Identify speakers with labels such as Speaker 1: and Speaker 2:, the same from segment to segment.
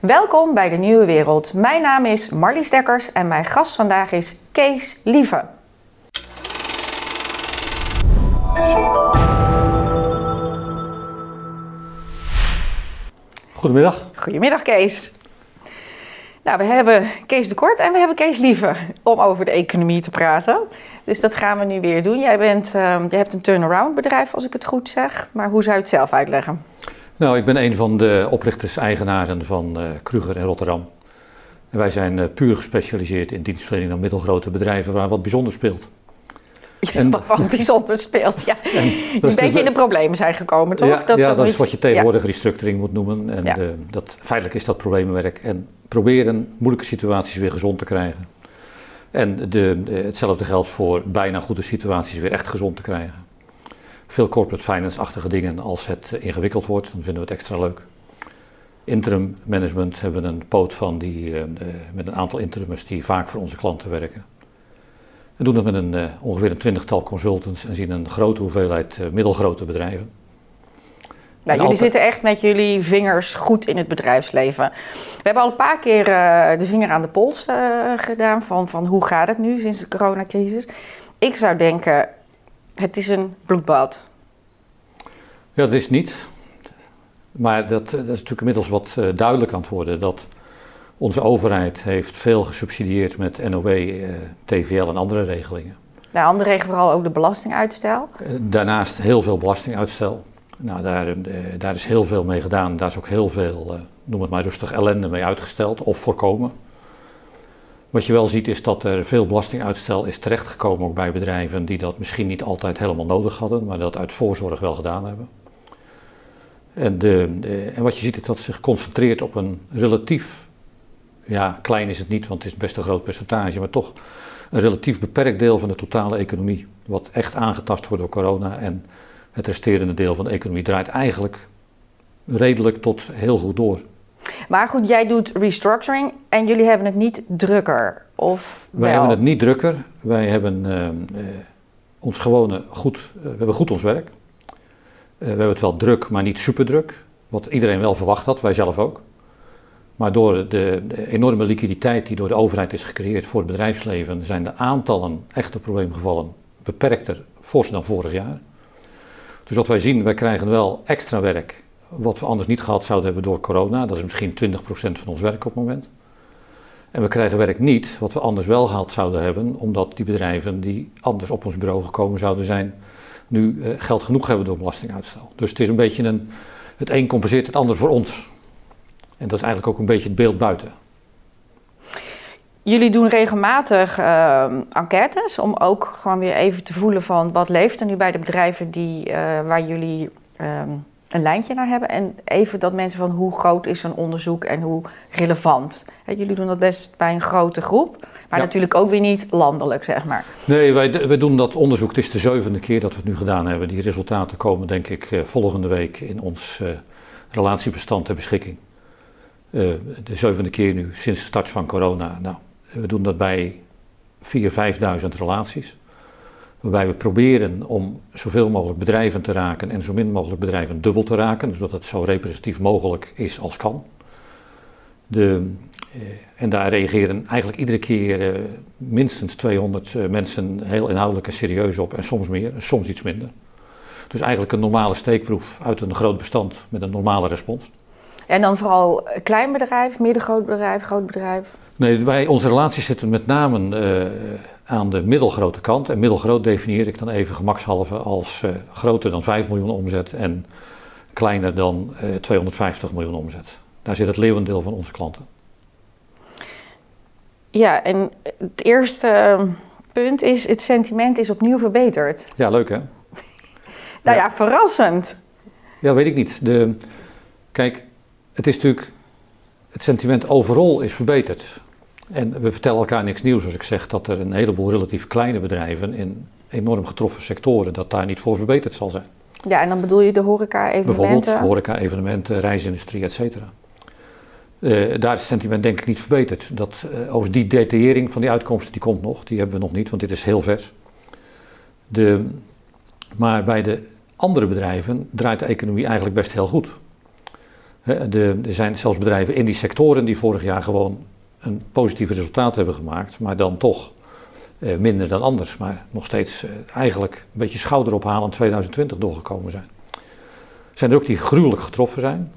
Speaker 1: Welkom bij de Nieuwe Wereld. Mijn naam is Marlies Dekkers en mijn gast vandaag is Kees Lieve.
Speaker 2: Goedemiddag.
Speaker 1: Goedemiddag Kees. Nou, we hebben Kees de Kort en we hebben Kees Lieve om over de economie te praten. Dus dat gaan we nu weer doen. Jij, bent, uh, je hebt een turnaround bedrijf, als ik het goed zeg. Maar hoe zou je het zelf uitleggen?
Speaker 2: Nou, ik ben een van de oprichters-eigenaren van uh, Kruger in Rotterdam. En wij zijn uh, puur gespecialiseerd in dienstverlening aan middelgrote bedrijven waar wat bijzonder speelt.
Speaker 1: Ja, en, wat bijzonder speelt, ja. Een beetje in de problemen zijn gekomen, toch?
Speaker 2: Ja, dat, ja, dat is wat je tegenwoordig ja. restructuring moet noemen. En ja. de, dat, feitelijk is dat problemenwerk. En proberen moeilijke situaties weer gezond te krijgen. En de, de, hetzelfde geldt voor bijna goede situaties weer echt gezond te krijgen. Veel corporate finance-achtige dingen als het ingewikkeld wordt, dan vinden we het extra leuk. Interim management hebben we een poot van die, uh, met een aantal interimers die vaak voor onze klanten werken. We doen dat met een, uh, ongeveer een twintigtal consultants en zien een grote hoeveelheid uh, middelgrote bedrijven.
Speaker 1: Nou, jullie altijd... zitten echt met jullie vingers goed in het bedrijfsleven. We hebben al een paar keer uh, de vinger aan de pols gedaan van, van hoe gaat het nu sinds de coronacrisis. Ik zou denken, het is een bloedbad.
Speaker 2: Ja, dat is niet. Maar dat, dat is natuurlijk inmiddels wat duidelijk aan het worden. Dat onze overheid heeft veel gesubsidieerd met NOW, eh, TVL en andere regelingen.
Speaker 1: Nou, andere regelen vooral ook de belastinguitstel.
Speaker 2: Daarnaast heel veel belastinguitstel. Nou, daar, daar is heel veel mee gedaan. Daar is ook heel veel, noem het maar rustig, ellende mee uitgesteld of voorkomen. Wat je wel ziet is dat er veel belastinguitstel is terechtgekomen ook bij bedrijven die dat misschien niet altijd helemaal nodig hadden, maar dat uit voorzorg wel gedaan hebben. En, de, de, en wat je ziet is dat zich concentreert op een relatief ja, klein is het niet, want het is best een groot percentage, maar toch een relatief beperkt deel van de totale economie. Wat echt aangetast wordt door corona. En het resterende deel van de economie draait eigenlijk redelijk tot heel goed door.
Speaker 1: Maar goed, jij doet restructuring en jullie hebben het niet drukker, of
Speaker 2: Wij wel? hebben het niet drukker. Wij hebben uh, uh, ons gewone goed, uh, we hebben goed ons werk. We hebben het wel druk, maar niet super druk. Wat iedereen wel verwacht had, wij zelf ook. Maar door de, de, enorme liquiditeit die door de overheid is gecreëerd voor het bedrijfsleven, zijn de aantallen echte probleemgevallen beperkter, fors dan vorig jaar. Dus wat wij zien, wij krijgen wel extra werk, wat we anders niet gehad zouden hebben door corona. Dat is misschien 20% van ons werk op het moment. En we krijgen werk niet, wat we anders wel gehad zouden hebben, omdat die bedrijven die anders op ons bureau gekomen zouden zijn, nu uh, geld genoeg hebben door belastinguitstel. Dus het is een beetje een, het een compenseert het ander voor ons. En dat is eigenlijk ook een beetje het beeld buiten.
Speaker 1: Jullie doen regelmatig uh, enquêtes om ook gewoon weer even te voelen van wat leeft er nu bij de bedrijven die, uh, waar jullie uh, een lijntje naar hebben. En even dat mensen van hoe groot is een onderzoek en hoe relevant. He, jullie doen dat best bij een grote groep, maar ja. natuurlijk ook weer niet landelijk, zeg maar.
Speaker 2: Nee, wij, wij doen dat onderzoek. Het is de zevende keer dat we het nu gedaan hebben. Die resultaten komen denk ik eh, volgende week in ons relatiebestand ter beschikking. Uh, de zevende keer nu sinds de start van corona. Nou, we doen dat bij 4.000, 5.000 relaties. Waarbij we proberen om zoveel mogelijk bedrijven te raken en zo min mogelijk bedrijven dubbel te raken. Zodat het zo representatief mogelijk is als kan. De, en daar reageren eigenlijk iedere keer uh, minstens 200 mensen heel inhoudelijk en serieus op. En soms meer, en soms iets minder. Dus eigenlijk een normale steekproef uit een groot bestand met een normale respons.
Speaker 1: En dan vooral klein bedrijf, middengroot bedrijf, groot bedrijf?
Speaker 2: Nee, wij, onze relaties zitten met name uh, aan de middelgrote kant. En middelgroot definieer ik dan even gemakshalve als uh, groter dan 5 miljoen omzet en kleiner dan uh, 250 miljoen omzet. Daar zit het leeuwendeel van onze klanten.
Speaker 1: Ja, en het eerste punt is, het sentiment is opnieuw verbeterd.
Speaker 2: Ja, leuk hè?
Speaker 1: nou ja. ja, verrassend.
Speaker 2: Ja, weet ik niet. De, kijk, het is natuurlijk, het sentiment overal is verbeterd. En we vertellen elkaar niks nieuws als ik zeg dat er een heleboel relatief kleine bedrijven in enorm getroffen sectoren, dat daar niet voor verbeterd zal zijn.
Speaker 1: Ja, en dan bedoel je de horeca-evenementen?
Speaker 2: Bijvoorbeeld horeca-evenementen, reisindustrie, et cetera. Uh, daar is het sentiment denk ik niet verbeterd. Dat, uh, die detaillering van die uitkomsten die komt nog, die hebben we nog niet, want dit is heel vers. De, maar bij de andere bedrijven draait de economie eigenlijk best heel goed. Er zijn zelfs bedrijven in die sectoren die vorig jaar gewoon een positief resultaat hebben gemaakt, maar dan toch eh, minder dan anders. Maar nog steeds eh, eigenlijk een beetje schouderophalend 2020 doorgekomen zijn. Zijn er ook die gruwelijk getroffen zijn.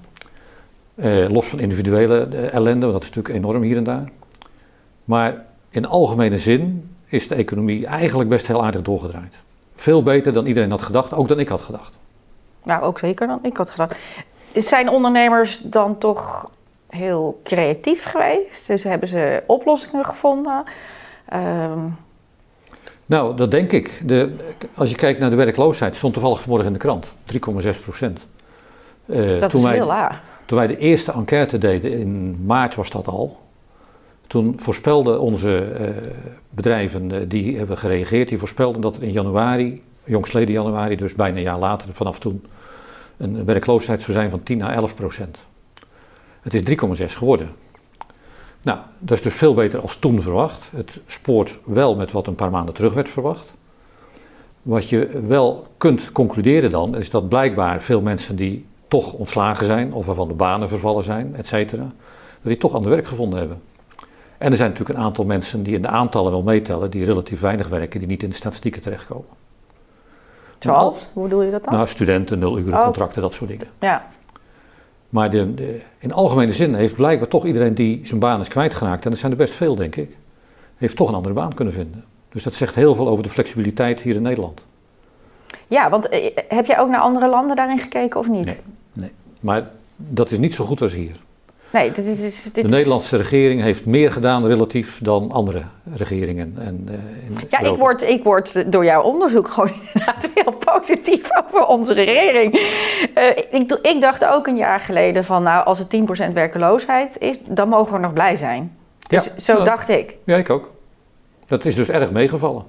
Speaker 2: Eh, los van individuele eh, ellende, want dat is natuurlijk enorm hier en daar. Maar in algemene zin is de economie eigenlijk best heel aardig doorgedraaid. Veel beter dan iedereen had gedacht, ook dan ik had gedacht.
Speaker 1: Nou, ook zeker dan ik had gedacht. Zijn ondernemers dan toch heel creatief geweest? Dus hebben ze oplossingen gevonden? Ehm,
Speaker 2: Nou, dat denk ik. De, als je kijkt naar de werkloosheid, stond toevallig vanmorgen in de krant, 3,6 procent. Eh,
Speaker 1: dat is heel laag.
Speaker 2: Toen wij de eerste enquête deden, in maart was dat al, toen voorspelden onze eh, bedrijven eh, die hebben gereageerd, die voorspelden dat er in januari, jongstleden januari, dus bijna een jaar later vanaf toen, een werkloosheid zou zijn van 10 à 11 procent. Het is 3,6 geworden. Nou, dat is dus veel beter als toen verwacht. Het spoort wel met wat een paar maanden terug werd verwacht. Wat je wel kunt concluderen dan, is dat blijkbaar veel mensen die toch ontslagen zijn, of waarvan de banen vervallen zijn, et cetera, dat die toch ander werk gevonden hebben. En er zijn natuurlijk een aantal mensen die in de aantallen wel meetellen, die relatief weinig werken, die niet in de statistieken terechtkomen.
Speaker 1: Zoals? Hoe bedoel je dat dan?
Speaker 2: Nou, studenten, nul uren
Speaker 1: Oh.
Speaker 2: contracten, dat soort dingen.
Speaker 1: ja.
Speaker 2: Maar de, de- in algemene zin heeft blijkbaar toch iedereen die zijn baan is kwijtgeraakt, en dat zijn er best veel denk ik, heeft toch een andere baan kunnen vinden. Dus dat zegt heel veel over de flexibiliteit hier in Nederland.
Speaker 1: ja, want eh, heb jij ook naar andere landen daarin gekeken of niet?
Speaker 2: Nee. Nee. Maar dat is niet zo goed als hier.
Speaker 1: Nee, dit, is... Dit
Speaker 2: De
Speaker 1: is-
Speaker 2: Nederlandse regering heeft meer gedaan relatief dan andere regeringen. En, in
Speaker 1: Ja, ik word, ik word door jouw onderzoek gewoon inderdaad heel positief over onze regering. Eh, ik, ik dacht ook een jaar geleden van, nou, als het 10% werkeloosheid is, dan mogen we nog blij zijn. Dus
Speaker 2: Ja,
Speaker 1: zo
Speaker 2: nou,
Speaker 1: dacht ik.
Speaker 2: Ja, ik ook. Dat is dus erg meegevallen.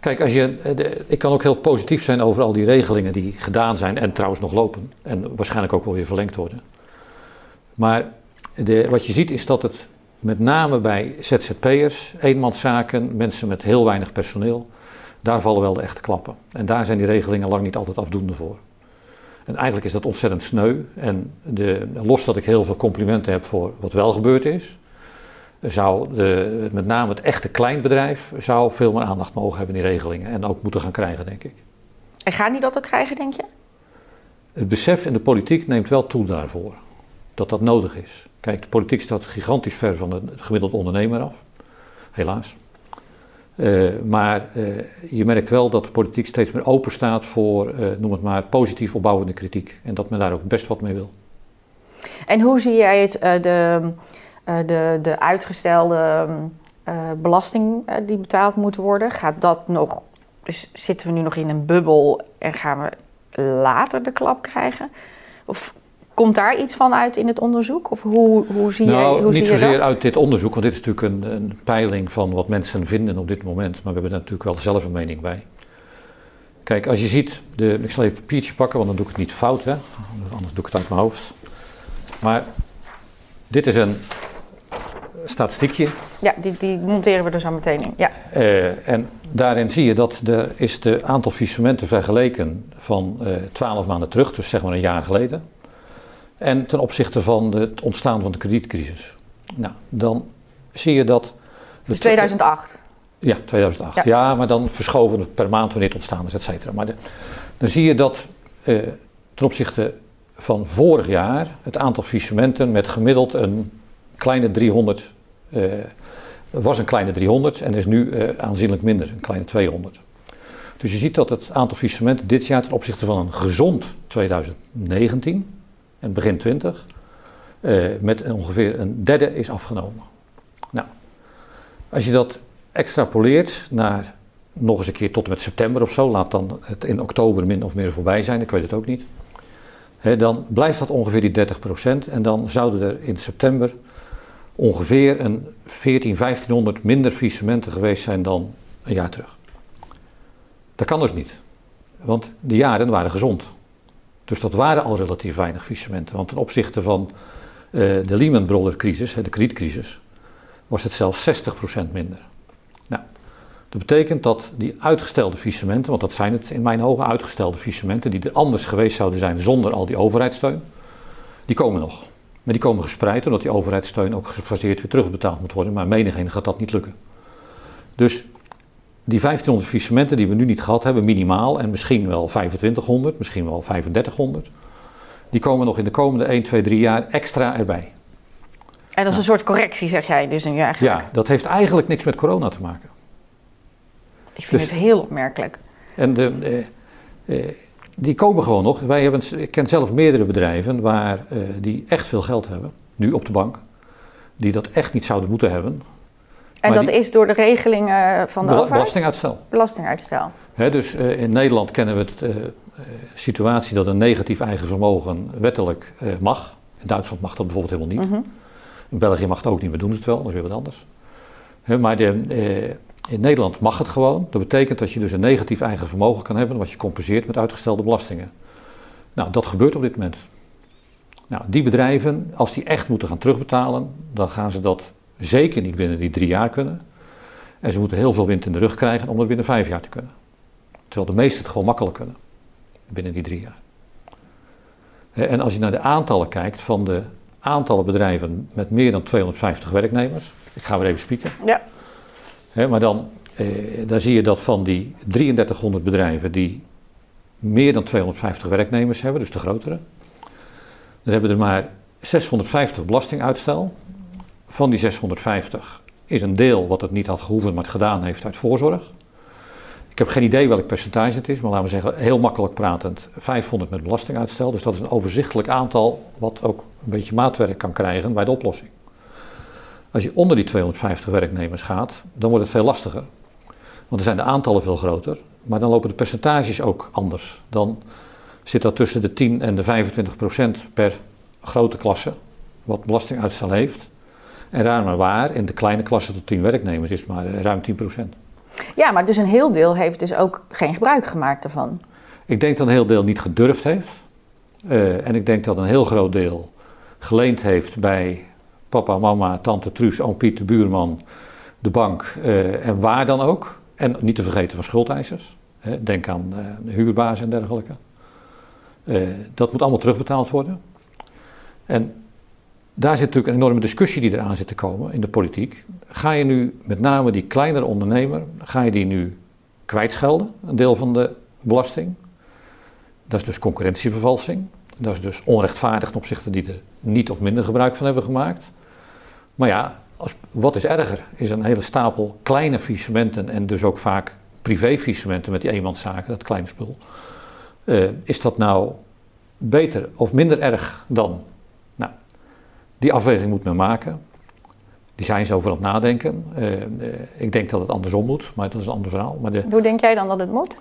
Speaker 2: Kijk, als je, eh, ik kan ook heel positief zijn over al die regelingen die gedaan zijn en trouwens nog lopen. En waarschijnlijk ook wel weer verlengd worden. Maar de, wat je ziet is dat het met name bij ZZP'ers, eenmanszaken, mensen met heel weinig personeel, daar vallen wel de echte klappen. En daar zijn die regelingen lang niet altijd afdoende voor. En eigenlijk is dat ontzettend sneu. En de, los dat ik heel veel complimenten heb voor wat wel gebeurd is, zou de, met name het echte kleinbedrijf zou veel meer aandacht mogen hebben in die regelingen. En ook moeten gaan krijgen, denk ik.
Speaker 1: En gaan die dat ook krijgen, denk je?
Speaker 2: Het besef in de politiek neemt wel toe daarvoor. Dat dat nodig is. Kijk, de politiek staat gigantisch ver van de gemiddelde ondernemer af. Helaas. Eh, maar eh, je merkt wel dat de politiek steeds meer open staat voor, eh, noem het maar, positief opbouwende kritiek. En dat men daar ook best wat mee wil.
Speaker 1: En hoe zie jij het, de, de, de uitgestelde eh, belasting eh, die betaald moet worden? Gaat dat nog, dus zitten we nu nog in een bubbel en gaan we later de klap krijgen? Of komt daar iets van uit in het onderzoek? Of hoe, hoe zie jij
Speaker 2: nou,
Speaker 1: hoe
Speaker 2: niet
Speaker 1: zie je
Speaker 2: zozeer
Speaker 1: dat?
Speaker 2: uit dit onderzoek, want dit is natuurlijk een, een peiling van wat mensen vinden op dit moment. Maar we hebben daar natuurlijk wel zelf een mening bij. Kijk, als je ziet, de, ik zal even een papiertje pakken, want dan doe ik het niet fout, hè? anders doe ik het uit mijn hoofd. Maar dit is een statistiekje.
Speaker 1: Ja, die, die monteren we er zo meteen in. Ja.
Speaker 2: Eh, en daarin zie je dat er is de aantal faillissementen vergeleken van eh 12 maanden terug, dus zeg maar een jaar geleden. En ten opzichte van de- het ontstaan van de kredietcrisis. Nou, dan zie je dat...
Speaker 1: Dus 2008.
Speaker 2: Ja, 2008.
Speaker 1: Ja.
Speaker 2: Ja, maar dan verschoven per maand wanneer het ontstaan is, et cetera. Maar de- dan zie je dat eh, ten opzichte van vorig jaar het aantal faillissementen met gemiddeld een kleine 300 eh, was een kleine 300 en is nu eh, aanzienlijk minder, een kleine 200. Dus je ziet dat het aantal faillissementen dit jaar ten opzichte van een gezond 2019 en begin 20 eh, met ongeveer een derde is afgenomen. Nou, als je dat extrapoleert naar nog eens een keer tot en met september of zo, laat dan het in oktober min of meer voorbij zijn, ik weet het ook niet. Hè, dan blijft dat ongeveer die 30% en dan zouden er in september ongeveer een 14, 1500 minder faillissementen geweest zijn dan een jaar terug. Dat kan dus niet, want de jaren waren gezond. Dus dat waren al relatief weinig faillissementen. Want ten opzichte van eh, de Lehman Brothers crisis, de kredietcrisis, was het zelfs 60% minder. Nou, dat betekent dat die uitgestelde faillissementen, want dat zijn het in mijn ogen uitgestelde faillissementen, die er anders geweest zouden zijn zonder al die overheidssteun, die komen nog. Maar die komen gespreid omdat die overheidssteun ook gefaseerd weer terugbetaald moet worden. Maar menigeen gaat dat niet lukken. Dus die 1500 faillissementen die we nu niet gehad hebben, minimaal, en misschien wel 2500, misschien wel 3500, die komen nog in de komende 1, 2, 3 jaar extra erbij.
Speaker 1: En dat is een soort correctie, zeg jij dus nu eigenlijk?
Speaker 2: Ja, dat heeft eigenlijk niks met corona te maken.
Speaker 1: Ik vind
Speaker 2: Dus-
Speaker 1: het heel opmerkelijk.
Speaker 2: En de, eh, eh, die komen gewoon nog. Wij hebben, ik ken zelf meerdere bedrijven waar, eh, die echt veel geld hebben, nu op de bank, die dat echt niet zouden moeten hebben.
Speaker 1: En
Speaker 2: Maar
Speaker 1: dat
Speaker 2: die-
Speaker 1: is door de regelingen van de
Speaker 2: Bela-
Speaker 1: overheid?
Speaker 2: Belastinguitstel.
Speaker 1: Belastinguitstel.
Speaker 2: Dus eh, in Nederland kennen we de situatie dat een negatief eigen vermogen wettelijk eh, mag. In Duitsland mag dat bijvoorbeeld helemaal niet.
Speaker 1: Mhm.
Speaker 2: In België mag het ook niet, maar doen ze het wel, dat is weer wat anders. Maar de, eh, in Nederland mag het gewoon. Dat betekent dat je dus een negatief eigen vermogen kan hebben, wat je compenseert met uitgestelde belastingen. Nou, dat gebeurt op dit moment. Nou, die bedrijven, als die echt moeten gaan terugbetalen, dan gaan ze dat zeker niet binnen die drie jaar kunnen. En ze moeten heel veel wind in de rug krijgen om dat binnen vijf jaar te kunnen. Terwijl de meesten het gewoon makkelijk kunnen, binnen die drie jaar. En als je naar de aantallen kijkt van de aantallen bedrijven met meer dan 250 werknemers, ik ga weer even spieken,
Speaker 1: Ja.
Speaker 2: Maar dan, eh, dan zie je dat van die 3300 bedrijven die meer dan 250 werknemers hebben, dus de grotere, dan hebben er maar 650 belastinguitstel. Van die 650 is een deel wat het niet had gehoeven, maar het gedaan heeft uit voorzorg. Ik heb geen idee welk percentage het is, maar laten we zeggen, heel makkelijk pratend, 500 met belastinguitstel. Dus dat is een overzichtelijk aantal wat ook een beetje maatwerk kan krijgen bij de oplossing. Als je onder die 250 werknemers gaat, dan wordt het veel lastiger. Want dan zijn de aantallen veel groter, maar dan lopen de percentages ook anders. Dan zit dat tussen de 10 en de 25 procent per grote klasse, wat belastinguitstel heeft. En raar maar waar, in de kleine klasse tot 10 werknemers is het maar eh, ruim 10 procent.
Speaker 1: ja, maar dus een heel deel heeft dus ook geen gebruik gemaakt daarvan.
Speaker 2: Ik denk dat een heel deel niet gedurfd heeft. Eh, en ik denk dat een heel groot deel geleend heeft bij papa, mama, tante Truus, oom Piet, de buurman, de bank eh, en waar dan ook. En niet te vergeten van schuldeisers. Denk aan eh huurbaas en dergelijke. Eh, dat moet allemaal terugbetaald worden. En daar zit natuurlijk een enorme discussie die eraan zit te komen in de politiek. Ga je nu met name die kleinere ondernemer, ga je die nu kwijtschelden, een deel van de belasting? Dat is dus concurrentievervalsing. Dat is dus onrechtvaardig ten opzichte die er niet of minder gebruik van hebben gemaakt. Maar ja, als, wat is erger? Is een hele stapel kleine faillissementen en dus ook vaak privé-faillissementen met die eenmanszaken, dat kleine spul. Eh, is dat nou beter of minder erg dan? Nou, die afweging moet men maken. Die zijn ze over aan het nadenken. Eh, eh, ik denk dat het andersom moet, maar dat is een ander verhaal. Maar de,
Speaker 1: Hoe denk jij dan dat het moet?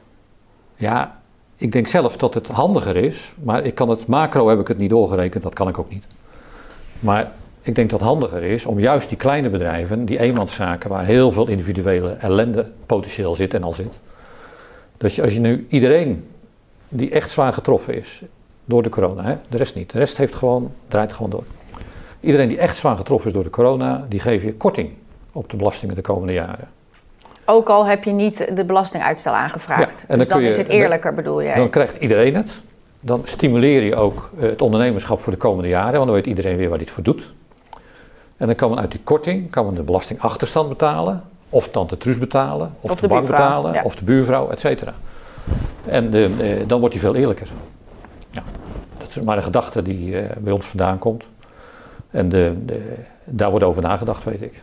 Speaker 2: ja, ik denk zelf dat het handiger is, maar ik kan het macro heb ik het niet doorgerekend, dat kan ik ook niet. Maar ik denk dat het handiger is om juist die kleine bedrijven, die eenmanszaken waar heel veel individuele ellende potentieel zit en al zit, dat je als je nu iedereen die echt zwaar getroffen is door de corona, hè, de rest niet, de rest heeft gewoon, draait gewoon door. Iedereen die echt zwaar getroffen is door de corona, die geef je korting op de belastingen de komende jaren.
Speaker 1: Ook al heb je niet de belastinguitstel aangevraagd.
Speaker 2: Ja, en dan
Speaker 1: dus dan
Speaker 2: je-
Speaker 1: is het eerlijker, bedoel jij?
Speaker 2: Dan krijgt iedereen het. Dan stimuleer je ook eh, het ondernemerschap voor de komende jaren, want dan weet iedereen weer waar het voor doet. En dan kan men uit die korting kan men de belastingachterstand betalen, of tante Truus betalen, of,
Speaker 1: Of
Speaker 2: de,
Speaker 1: de
Speaker 2: bank
Speaker 1: buurvrouw,
Speaker 2: betalen,
Speaker 1: ja.
Speaker 2: of de buurvrouw, et cetera. En de, eh, dan wordt hij veel eerlijker. Ja, dat is maar een gedachte die eh, bij ons vandaan komt. En de, de, daar wordt over nagedacht, weet ik.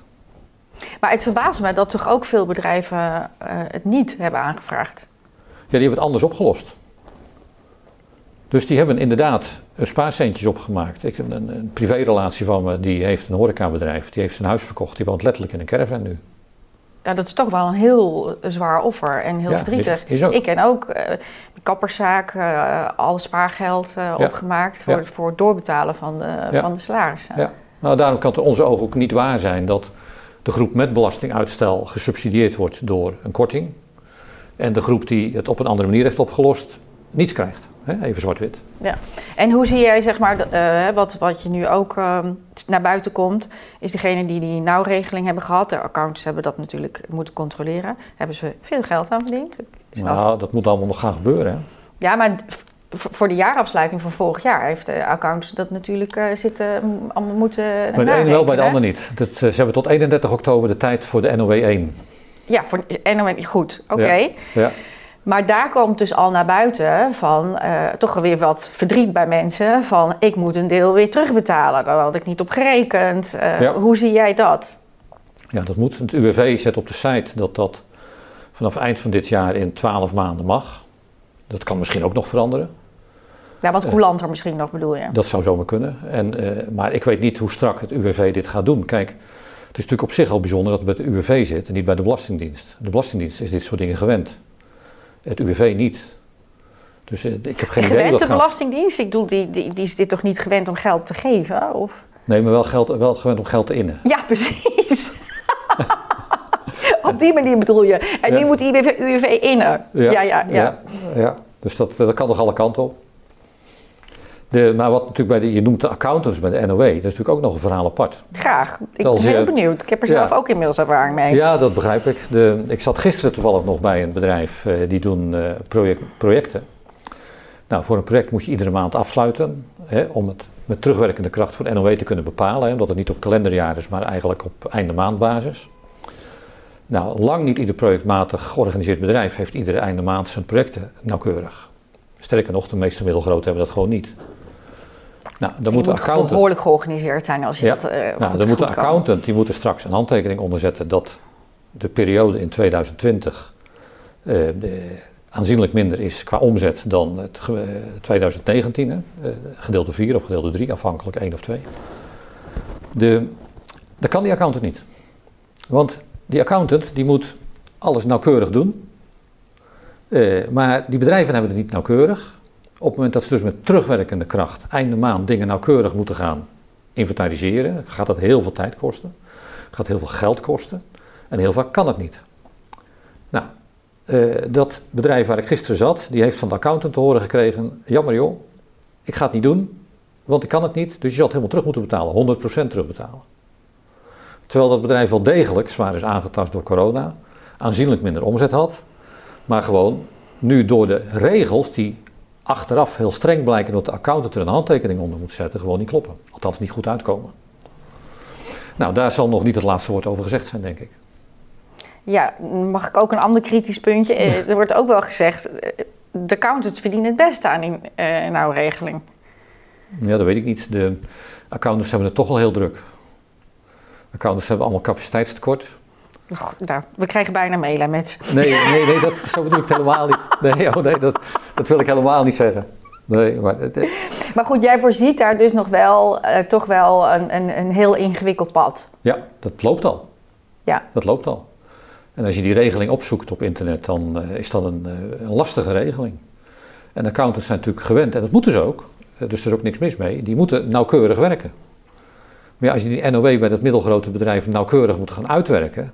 Speaker 1: Maar het verbaast me dat toch ook veel bedrijven eh, het niet hebben aangevraagd.
Speaker 2: Ja, die hebben het anders opgelost. Dus die hebben inderdaad spaarcentjes opgemaakt. Ik een, een privérelatie van me, die heeft een horecabedrijf. Die heeft zijn huis verkocht. Die woont letterlijk in een caravan nu.
Speaker 1: Ja, dat is toch wel een heel zwaar offer en heel
Speaker 2: Ja,
Speaker 1: verdrietig.
Speaker 2: is- is ook.
Speaker 1: Ik ken ook de kapperszaak, eh, al spaargeld eh,
Speaker 2: Ja.
Speaker 1: opgemaakt voor,
Speaker 2: Ja.
Speaker 1: voor het doorbetalen van de, van de salarissen.
Speaker 2: Ja. Nou, daarom kan het in onze ogen ook niet waar zijn dat de groep met belastinguitstel gesubsidieerd wordt door een korting. En de groep die het op een andere manier heeft opgelost, niets krijgt. Even zwart-wit.
Speaker 1: En hoe zie jij, zeg maar, eh, wat, wat je nu ook ehm, naar buiten komt, is degene die die nauwregeling hebben gehad, de accountants hebben dat natuurlijk moeten controleren, hebben ze veel geld aan verdiend.
Speaker 2: Nou, dat moet allemaal nog gaan gebeuren. Hè?
Speaker 1: Ja, maar voor de jaarafsluiting van vorig jaar heeft de accountant dat natuurlijk eh, zitten, allemaal moeten
Speaker 2: Bij de ene wel, bij de ander niet. Dat, eh, ze hebben tot 31 oktober de tijd voor de NOW 1.
Speaker 1: Ja, voor, dan, goed, oké.
Speaker 2: Ja. Ja.
Speaker 1: Maar daar komt dus al naar buiten van eh, toch weer wat verdriet bij mensen van ik moet een deel weer terugbetalen. Daar had ik niet op gerekend. Eh,
Speaker 2: Ja.
Speaker 1: Hoe zie jij dat?
Speaker 2: ja, dat moet. Het UWV zet op de site dat dat vanaf eind van dit jaar in 12 maanden mag. Dat kan misschien ook nog veranderen.
Speaker 1: Ja, wat
Speaker 2: Eh.
Speaker 1: coulanter misschien nog bedoel je?
Speaker 2: Dat zou zomaar kunnen. En, maar ik weet niet hoe strak het UWV dit gaat doen. Kijk, het is natuurlijk op zich al bijzonder dat het bij het UWV zit en niet bij de Belastingdienst. De Belastingdienst is dit soort dingen gewend. Het UWV niet. Dus eh, ik heb geen idee
Speaker 1: gewend de. Belastingdienst? Ik bedoel, die, die, die is dit toch niet gewend om geld te geven? Of?
Speaker 2: Nee, maar wel, geld, wel gewend om geld te innen.
Speaker 1: Ja, precies. Op die manier bedoel je. En
Speaker 2: Ja.
Speaker 1: nu moet UWV, UWV innen. Ja, ja, ja.
Speaker 2: ja, ja. Dus dat, dat kan nog alle kanten op. De, maar wat natuurlijk bij de, je noemt de accountants bij de NOW, dat is natuurlijk ook nog een verhaal apart.
Speaker 1: Graag. Ik ben heel benieuwd. Ik heb er
Speaker 2: Ja.
Speaker 1: zelf ook inmiddels ervaring mee.
Speaker 2: Ja, dat begrijp ik. De, ik zat gisteren toevallig nog bij een bedrijf, eh, die doen project, projecten. Nou, voor een project moet je iedere maand afsluiten, hè, om het met terugwerkende kracht voor NOW te kunnen bepalen. Hè, omdat het niet op kalenderjaar is, maar eigenlijk op einde maandbasis. Nou, lang niet ieder projectmatig georganiseerd bedrijf heeft iedere einde maand zijn projecten nauwkeurig. Sterker nog, de meeste middelgrote hebben dat gewoon niet. Nou, dan moet
Speaker 1: moet
Speaker 2: accountant...
Speaker 1: behoorlijk georganiseerd zijn als je
Speaker 2: Ja.
Speaker 1: dat eh,
Speaker 2: Nou, dan moet de
Speaker 1: kan.
Speaker 2: accountant die moet er straks een handtekening onder zetten dat de periode in 2020 eh, de- aanzienlijk minder is qua omzet dan het ge- eh, 2019, hè, gedeelte 4 of gedeelte 3, afhankelijk 1 of 2. De, dat kan die accountant niet. Want die accountant die moet alles nauwkeurig doen. Maar die bedrijven hebben het niet nauwkeurig. Op het moment dat ze dus met terugwerkende kracht einde maand dingen nauwkeurig moeten gaan inventariseren, gaat dat heel veel tijd kosten. Gaat heel veel geld kosten. En heel vaak kan het niet. Nou, eh, dat bedrijf waar ik gisteren zat, die heeft van de accountant te horen gekregen: jammer joh, ik ga het niet doen, want ik kan het niet, dus je zal het helemaal terug moeten betalen, 100% terugbetalen. Terwijl dat bedrijf wel degelijk zwaar is aangetast door corona, aanzienlijk minder omzet had, maar gewoon nu door de regels die achteraf heel streng blijken dat de accountant er een handtekening onder moet zetten, gewoon niet kloppen. Althans niet goed uitkomen. Nou, daar zal nog niet het laatste woord over gezegd zijn, denk ik.
Speaker 1: Ja, mag ik ook een ander kritisch puntje? Eh, er wordt ook wel gezegd, eh, de accountants verdienen het beste aan die eh nou regeling.
Speaker 2: Ja, dat weet ik niet. De accountants hebben het toch wel heel druk. Accountants hebben allemaal capaciteitstekort.
Speaker 1: Nou, we krijgen bijna mailen met.
Speaker 2: Nee, nee, nee, dat, zo bedoel ik het helemaal niet. Nee, oh nee dat, dat wil ik helemaal niet zeggen. Nee, maar het-
Speaker 1: Maar goed, jij voorziet daar dus nog wel, eh, toch wel een, een, een heel ingewikkeld pad.
Speaker 2: ja, dat loopt al.
Speaker 1: Ja.
Speaker 2: Dat loopt al. En als je die regeling opzoekt op internet, dan eh, is dat een, eh, een lastige regeling. En accountants zijn natuurlijk gewend, en dat moeten ze ook, dus er is ook niks mis mee, die moeten nauwkeurig werken. Maar ja, als je die NOW bij dat middelgrote bedrijf nauwkeurig moet gaan uitwerken,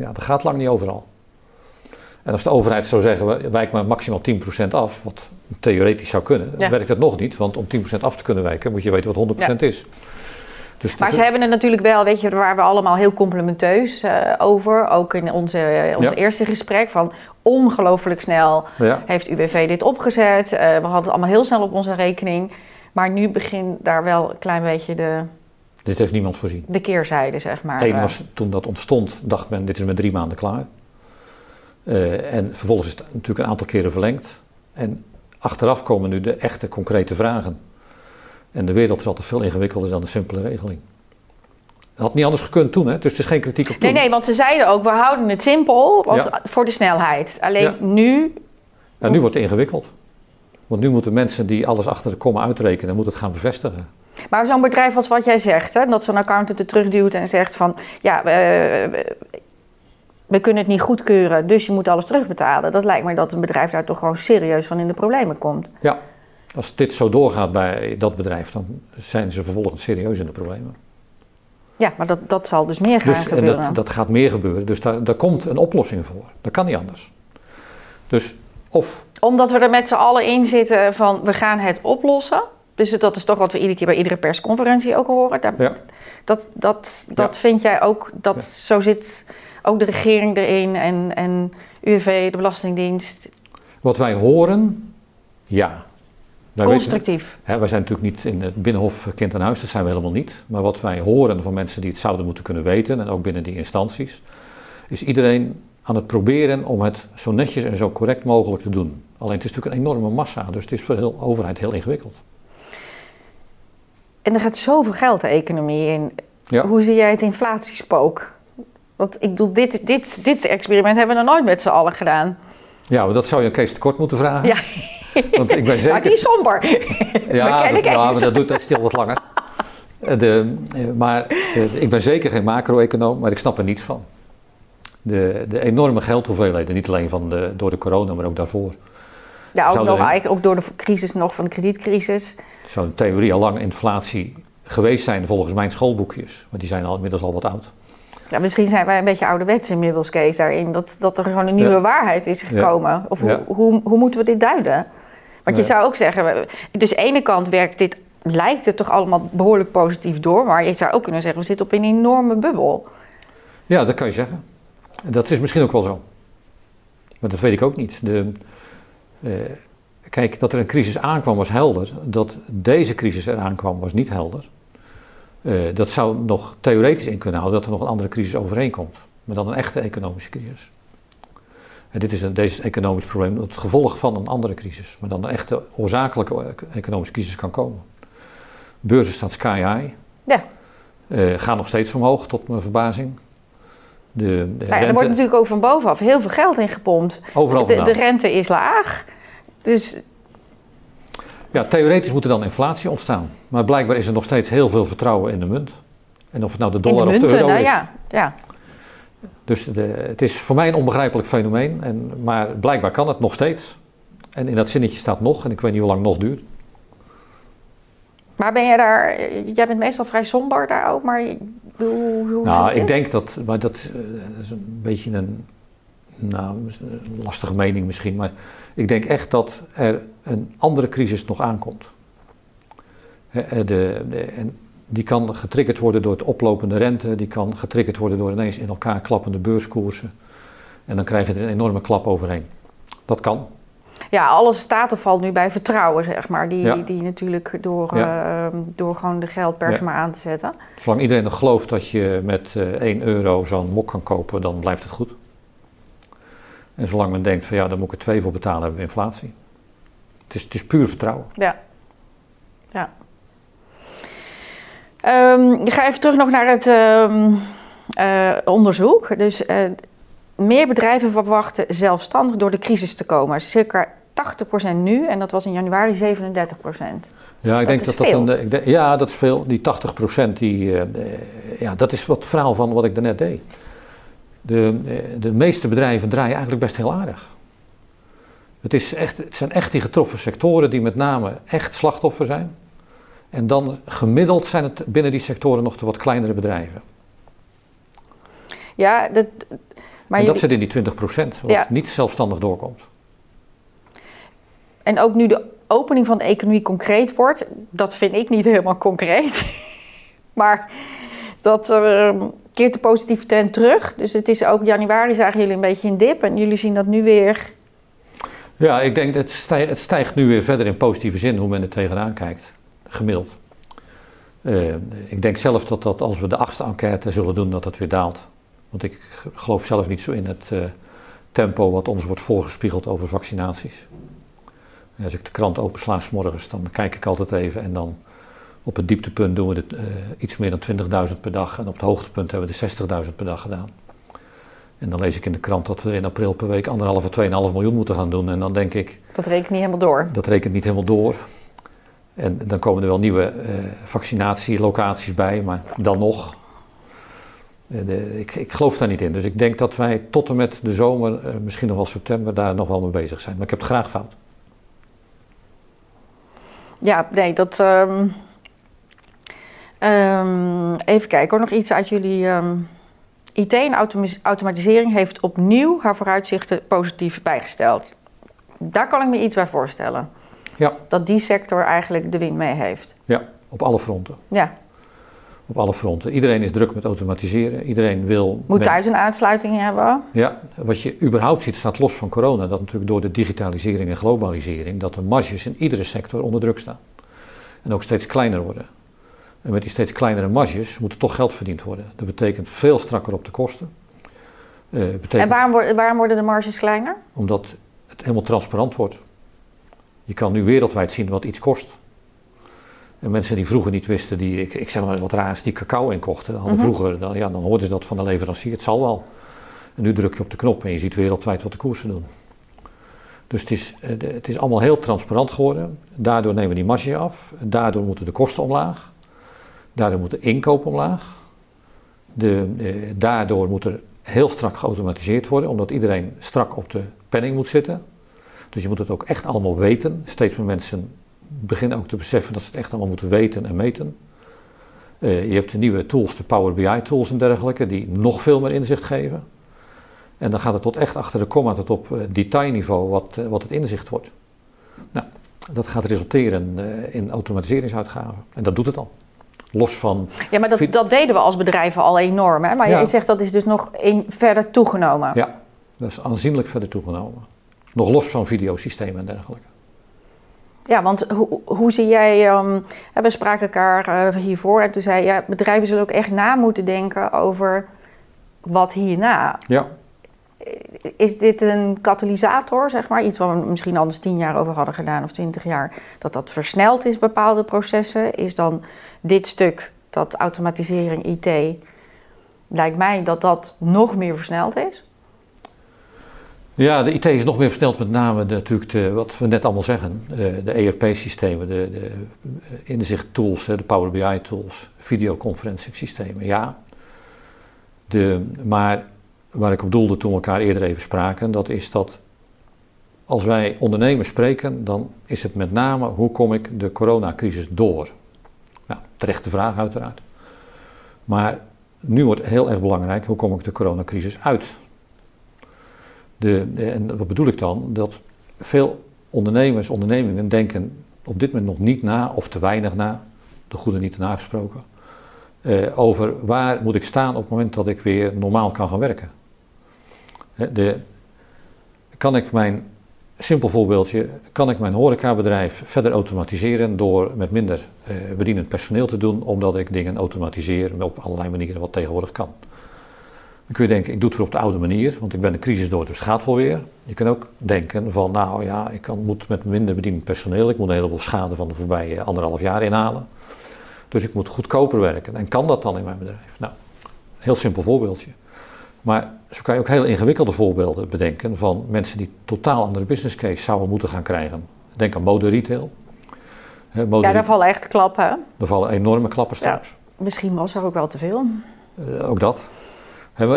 Speaker 2: ja, dat gaat lang niet overal. En als de overheid zou zeggen, we- wijk maar maximaal 10% af, wat theoretisch zou kunnen,
Speaker 1: Ja.
Speaker 2: werkt dat nog niet, want om 10% af te kunnen wijken moet je weten wat 100% is. Dus
Speaker 1: Maar ze hebben het natuurlijk wel, weet je, waar we allemaal heel complimenteus eh, over. Ook in onze, ons
Speaker 2: Ja.
Speaker 1: eerste gesprek van ongelooflijk snel
Speaker 2: ja,
Speaker 1: heeft UWV dit opgezet. Eh, we hadden het allemaal heel snel op onze rekening. Maar nu begint daar wel een klein beetje de,
Speaker 2: dit heeft niemand voorzien.
Speaker 1: de keerzijde, zeg maar.
Speaker 2: Eén
Speaker 1: Eh,
Speaker 2: was toen dat ontstond, dacht men, dit is met drie maanden klaar. Eh, en vervolgens is het natuurlijk een aantal keren verlengd. En achteraf komen nu de echte concrete vragen. En de wereld is altijd veel ingewikkelder dan de simpele regeling. Dat had niet anders gekund toen, hè? dus het is geen kritiek op toen.
Speaker 1: Nee, nee, want ze zeiden ook, we houden het simpel want,
Speaker 2: Ja.
Speaker 1: voor de snelheid. Alleen
Speaker 2: Ja.
Speaker 1: nu,
Speaker 2: Ja, nu wordt het ingewikkeld. Want nu moeten mensen die alles achter de komma uitrekenen, moeten het gaan bevestigen.
Speaker 1: Maar zo'n bedrijf als wat jij zegt, hè, dat zo'n accountant het terugduwt en zegt van, ja, we, kunnen het niet goedkeuren, dus je moet alles terugbetalen. Dat lijkt mij dat een bedrijf daar toch gewoon serieus van in de problemen komt.
Speaker 2: Ja, als dit zo doorgaat bij dat bedrijf, dan zijn ze vervolgens serieus in de problemen.
Speaker 1: Ja, maar dat, dat zal dus meer gaan
Speaker 2: Dus, en
Speaker 1: gebeuren.
Speaker 2: dat, dat gaat meer gebeuren. Dus daar, daar komt een oplossing voor. Dat kan niet anders. Dus of,
Speaker 1: Omdat we er met z'n allen in zitten van, we gaan het oplossen. Dus dat is toch wat we iedere keer bij iedere persconferentie ook horen. Daar,
Speaker 2: ja,
Speaker 1: Dat, dat, dat
Speaker 2: Ja.
Speaker 1: vind jij ook, dat
Speaker 2: Ja.
Speaker 1: zo zit ook de regering erin en, en UWV, de Belastingdienst.
Speaker 2: wat wij horen, ja. Wij weten-
Speaker 1: Constructief.
Speaker 2: Hè, wij zijn natuurlijk niet in het Binnenhof kind aan huis, dat zijn we helemaal niet. Maar wat wij horen van mensen die het zouden moeten kunnen weten, en ook binnen die instanties, is iedereen aan het proberen om het zo netjes en zo correct mogelijk te doen. Alleen het is natuurlijk een enorme massa, dus het is voor de overheid heel ingewikkeld.
Speaker 1: En er gaat zoveel geld de economie in.
Speaker 2: Ja.
Speaker 1: Hoe zie jij het inflatiespook? Want ik bedoel, dit, dit, dit experiment hebben we nog nooit met z'n allen gedaan.
Speaker 2: Ja, maar dat zou je aan Kees tekort moeten vragen.
Speaker 1: Ja.
Speaker 2: Want ik ben
Speaker 1: Maar
Speaker 2: zeker...
Speaker 1: die is somber.
Speaker 2: Ja,
Speaker 1: Maar
Speaker 2: dat, maar dat doet dat stil wat langer. Eh, De, eh, maar eh, ik ben zeker geen macro-econoom, maar ik snap er niets van. De, de enorme geldhoeveelheden, niet alleen van de, door de corona, maar ook daarvoor.
Speaker 1: Ja, ook, nog, eigenlijk ook door de crisis nog van de kredietcrisis.
Speaker 2: Zou in theorie al lang inflatie geweest zijn volgens mijn schoolboekjes. Maar die zijn al inmiddels al wat oud.
Speaker 1: Ja, misschien zijn wij een beetje ouderwets inmiddels, Kees, daarin. Dat, dat er gewoon een nieuwe
Speaker 2: Ja.
Speaker 1: waarheid is gekomen. Of hoe,
Speaker 2: Ja.
Speaker 1: hoe, hoe moeten we dit duiden? Want je zou ook zeggen, dus aan de ene kant werkt dit, lijkt het toch allemaal behoorlijk positief door. Maar je zou ook kunnen zeggen, we zitten op een enorme bubbel.
Speaker 2: Ja, dat kan je zeggen. En dat is misschien ook wel zo. Maar dat weet ik ook niet. De, eh, kijk, dat er een crisis aankwam was helder. Dat deze crisis eraan kwam was niet helder. Eh, dat zou nog theoretisch in kunnen houden dat er nog een andere crisis overheen komt. Maar dan een echte economische crisis. En dit is een, deze economisch probleem het gevolg van een andere crisis. Maar dan een echte oorzakelijke economische crisis kan komen. Beurzen staan sky high.
Speaker 1: Ja,
Speaker 2: Eh, gaan nog steeds omhoog, tot mijn verbazing. De, de
Speaker 1: nou, ja, er wordt natuurlijk ook van bovenaf heel veel geld in gepompt.
Speaker 2: overal
Speaker 1: de rente is laag. Dus
Speaker 2: Ja, theoretisch moet er dan inflatie ontstaan. Maar blijkbaar is er nog steeds heel veel vertrouwen in de munt. En of het nou de
Speaker 1: in de
Speaker 2: dollar of de euro
Speaker 1: nou
Speaker 2: is.
Speaker 1: ja, ja.
Speaker 2: Dus de, het is voor mij een onbegrijpelijk fenomeen. En, maar blijkbaar kan het nog steeds. En in dat zinnetje staat nog. En ik weet niet hoe lang nog duurt.
Speaker 1: Maar ben jij daar, jij bent meestal vrij somber daar ook, maar hoe, hoe
Speaker 2: Nou, ik denk dat, maar eh, dat is een beetje een, nou, een lastige mening misschien, maar ik denk echt dat er een andere crisis nog aankomt. Eh, De, de, en die kan getriggerd worden door het oplopende rente, die kan getriggerd worden door ineens in elkaar klappende beurskoersen. En dan krijg je er een enorme klap overheen. Dat kan.
Speaker 1: Ja, alles staat of valt nu bij vertrouwen, zeg maar. Die,
Speaker 2: Ja.
Speaker 1: die natuurlijk door,
Speaker 2: Ja.
Speaker 1: eh, door gewoon de geldpers
Speaker 2: Ja.
Speaker 1: maar aan te zetten.
Speaker 2: Zolang iedereen nog gelooft dat je met eh 1 euro zo'n mok kan kopen, dan blijft het goed. En zolang men denkt van ja, daar moet ik er 2 voor betalen, hebben we inflatie. Het is, het is puur vertrouwen.
Speaker 1: Ja. Ja. Ehm, ik ga even terug nog naar het ehm, eh, onderzoek. Dus eh, meer bedrijven verwachten zelfstandig door de crisis te komen. Circa 80% nu en dat was in januari 37%.
Speaker 2: Ja, ik
Speaker 1: Dat
Speaker 2: denk dat dat
Speaker 1: veel.
Speaker 2: ik denk- ja, dat is veel. Die 80% die. eh, ja, dat is wat het verhaal van wat ik daarnet deed. De, eh, de meeste bedrijven draaien eigenlijk best heel aardig. Het, is echt, het zijn echt die getroffen sectoren die met name echt slachtoffer zijn. En dan gemiddeld zijn het binnen die sectoren nog de wat kleinere bedrijven.
Speaker 1: Ja, dat, maar
Speaker 2: en dat zit in die 20 wat
Speaker 1: Ja.
Speaker 2: niet zelfstandig doorkomt.
Speaker 1: En ook nu de opening van de economie concreet wordt, dat vind ik niet helemaal concreet. maar dat eh, keert de positieve trend terug. Dus het is ook januari zagen jullie een beetje een dip en jullie zien dat nu weer.
Speaker 2: Ja, ik denk dat het stijgt, nu weer verder in positieve zin hoe men er tegenaan kijkt, gemiddeld. Eh, ik denk zelf dat dat als we de achtste enquête zullen doen, dat dat weer daalt. Want ik geloof zelf niet zo in het eh, tempo wat ons wordt voorgespiegeld over vaccinaties. Als ik de krant opensla 's morgens, dan kijk ik altijd even en dan op het dieptepunt doen we eh, iets meer dan 20.000 per dag. En op het hoogtepunt hebben we de 60.000 per dag gedaan. En dan lees ik in de krant dat we er in april per week anderhalf of 2,5 miljoen moeten gaan doen. En dan denk ik,
Speaker 1: Dat rekent niet helemaal door.
Speaker 2: dat rekent niet helemaal door. En dan komen er wel nieuwe eh, vaccinatielocaties bij, maar dan nog. eh, de- ik, ik geloof daar niet in. Dus ik denk dat wij tot en met de zomer, misschien nog wel september, daar nog wel mee bezig zijn. Maar ik heb het graag fout.
Speaker 1: Ja, nee, dat. ehm, ehm, even kijken hoor, nog iets uit jullie. ehm, IT en automa- automatisering heeft opnieuw haar vooruitzichten positief bijgesteld. Daar kan ik me iets bij voorstellen.
Speaker 2: Ja.
Speaker 1: Dat die sector eigenlijk de wind mee heeft.
Speaker 2: Ja, op alle fronten.
Speaker 1: Ja,
Speaker 2: Op alle fronten. Iedereen is druk met automatiseren. Iedereen wil.
Speaker 1: Moet
Speaker 2: met-
Speaker 1: thuis een aansluiting hebben.
Speaker 2: Ja, wat je überhaupt ziet staat los van corona. Dat natuurlijk door de digitalisering en globalisering. dat de marges in iedere sector onder druk staan. En ook steeds kleiner worden. En met die steeds kleinere marges moet er toch geld verdiend worden. Dat betekent veel strakker op de kosten. Eh, betekent
Speaker 1: En waarom, waarom worden de marges kleiner?
Speaker 2: omdat het helemaal transparant wordt. Je kan nu wereldwijd zien wat iets kost. En mensen die vroeger niet wisten, die, ik, ik zeg maar wat raars, die cacao inkochten, hadden
Speaker 1: Mhm.
Speaker 2: vroeger, dan, ja, dan hoorden ze dat van de leverancier, het zal wel. En nu druk je op de knop en je ziet wereldwijd wat de koersen doen. Dus het is, eh, het is allemaal heel transparant geworden. Daardoor nemen die marge af. Daardoor moeten de kosten omlaag. Daardoor moet de inkoop omlaag. De, eh, daardoor moet er heel strak geautomatiseerd worden, omdat iedereen strak op de penning moet zitten. Dus je moet het ook echt allemaal weten. Steeds meer mensen beginnen ook te beseffen dat ze het echt allemaal moeten weten en meten. Eh, je hebt de nieuwe tools, de Power BI tools en dergelijke, die nog veel meer inzicht geven. En dan gaat het tot echt achter de komma tot op eh, detailniveau wat, eh, wat het inzicht wordt. Nou, dat gaat resulteren in automatiseringsuitgaven. En dat doet het al. Los van
Speaker 1: Ja, maar dat, dat deden we als bedrijven al enorm. Hè? Maar
Speaker 2: Ja.
Speaker 1: je zegt dat is dus nog een, verder toegenomen.
Speaker 2: Ja, dat is aanzienlijk verder toegenomen. Nog los van videosystemen en dergelijke.
Speaker 1: Ja, want hoe, hoe zie jij, ehm, we spraken elkaar eh, hiervoor en toen zei je, ja, bedrijven zullen ook echt na moeten denken over wat hierna.
Speaker 2: Ja,
Speaker 1: Is dit een katalysator, zeg maar, iets waar we misschien anders tien jaar over hadden gedaan of twintig jaar, dat dat versneld is, bepaalde processen? Is dan dit stuk, dat automatisering, IT, lijkt mij dat dat nog meer versneld is?
Speaker 2: ja de IT is nog meer versneld, met name natuurlijk wat we net allemaal zeggen. eh, de ERP-systemen, de, de eh, inzicht-tools, de Power BI-tools, videoconferencing-systemen. Ja, de, maar waar ik op doelde toen we elkaar eerder even spraken, dat is dat als wij ondernemers spreken, dan is het met name hoe kom ik de coronacrisis door? Terechte vraag uiteraard. Maar nu wordt heel erg belangrijk, hoe kom ik de coronacrisis uit? De, en wat bedoel ik dan? Dat veel ondernemers, ondernemingen denken op dit moment nog niet na, of te weinig na, de goede niet nagesproken, eh, over waar moet ik staan op het moment dat ik weer normaal kan gaan werken. De, kan ik mijn, simpel voorbeeldje, kan ik mijn horecabedrijf verder automatiseren door met minder eh, bedienend personeel te doen, omdat ik dingen automatiseer op allerlei manieren wat tegenwoordig kan. Dan kun je denken, ik doe het weer op de oude manier, want ik ben de crisis door, dus het gaat wel weer. Je kan ook denken van, nou ja, ik kan, moet met minder bedienend personeel, ik moet een heleboel schade van de voorbije anderhalf jaar inhalen. Dus ik moet goedkoper werken. En kan dat dan in mijn bedrijf? Nou, een heel simpel voorbeeldje. Maar zo kan je ook heel ingewikkelde voorbeelden bedenken van mensen die totaal andere business case zouden moeten gaan krijgen. Denk aan mode retail. Mode
Speaker 1: Ja, daar vallen echt klappen.
Speaker 2: daar vallen enorme klappen
Speaker 1: Ja.
Speaker 2: straks.
Speaker 1: Misschien was er ook wel te veel.
Speaker 2: Eh, ook dat.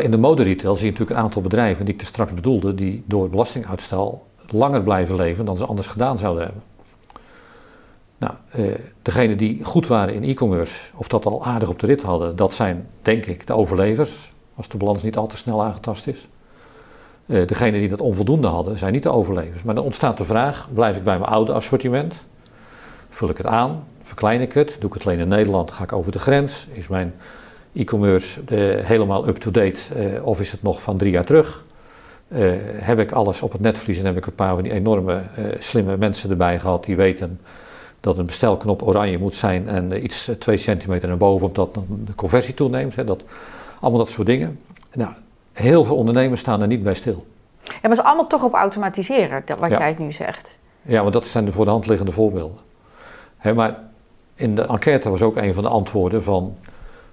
Speaker 2: In de moderetail zie je natuurlijk een aantal bedrijven die ik er straks bedoelde, die door belastinguitstel langer blijven leven dan ze anders gedaan zouden hebben. Nou, eh, degenen die goed waren in e-commerce, of dat al aardig op de rit hadden, dat zijn denk ik de overlevers, als de balans niet al te snel aangetast is. Eh degenen die dat onvoldoende hadden, zijn niet de overlevers. Maar dan ontstaat de vraag, blijf ik bij mijn oude assortiment? Vul ik het aan? Verklein ik het? Doe ik het alleen in Nederland? Ga ik over de grens? Is mijn e-commerce helemaal up-to-date eh, of is het nog van drie jaar terug? Eh, heb ik alles op het netvlies en heb ik een paar van die enorme slimme mensen erbij gehad die weten dat een bestelknop oranje moet zijn en iets twee centimeter naar boven omdat de conversie toeneemt. Hè, dat, allemaal dat soort dingen. Nou, heel veel ondernemers staan er niet bij stil.
Speaker 1: Ja, maar het is allemaal toch op automatiseren, dat- wat
Speaker 2: Ja.
Speaker 1: jij nu zegt.
Speaker 2: Ja, want dat zijn de voor de hand liggende voorbeelden. Maar in de enquête was ook een van de antwoorden van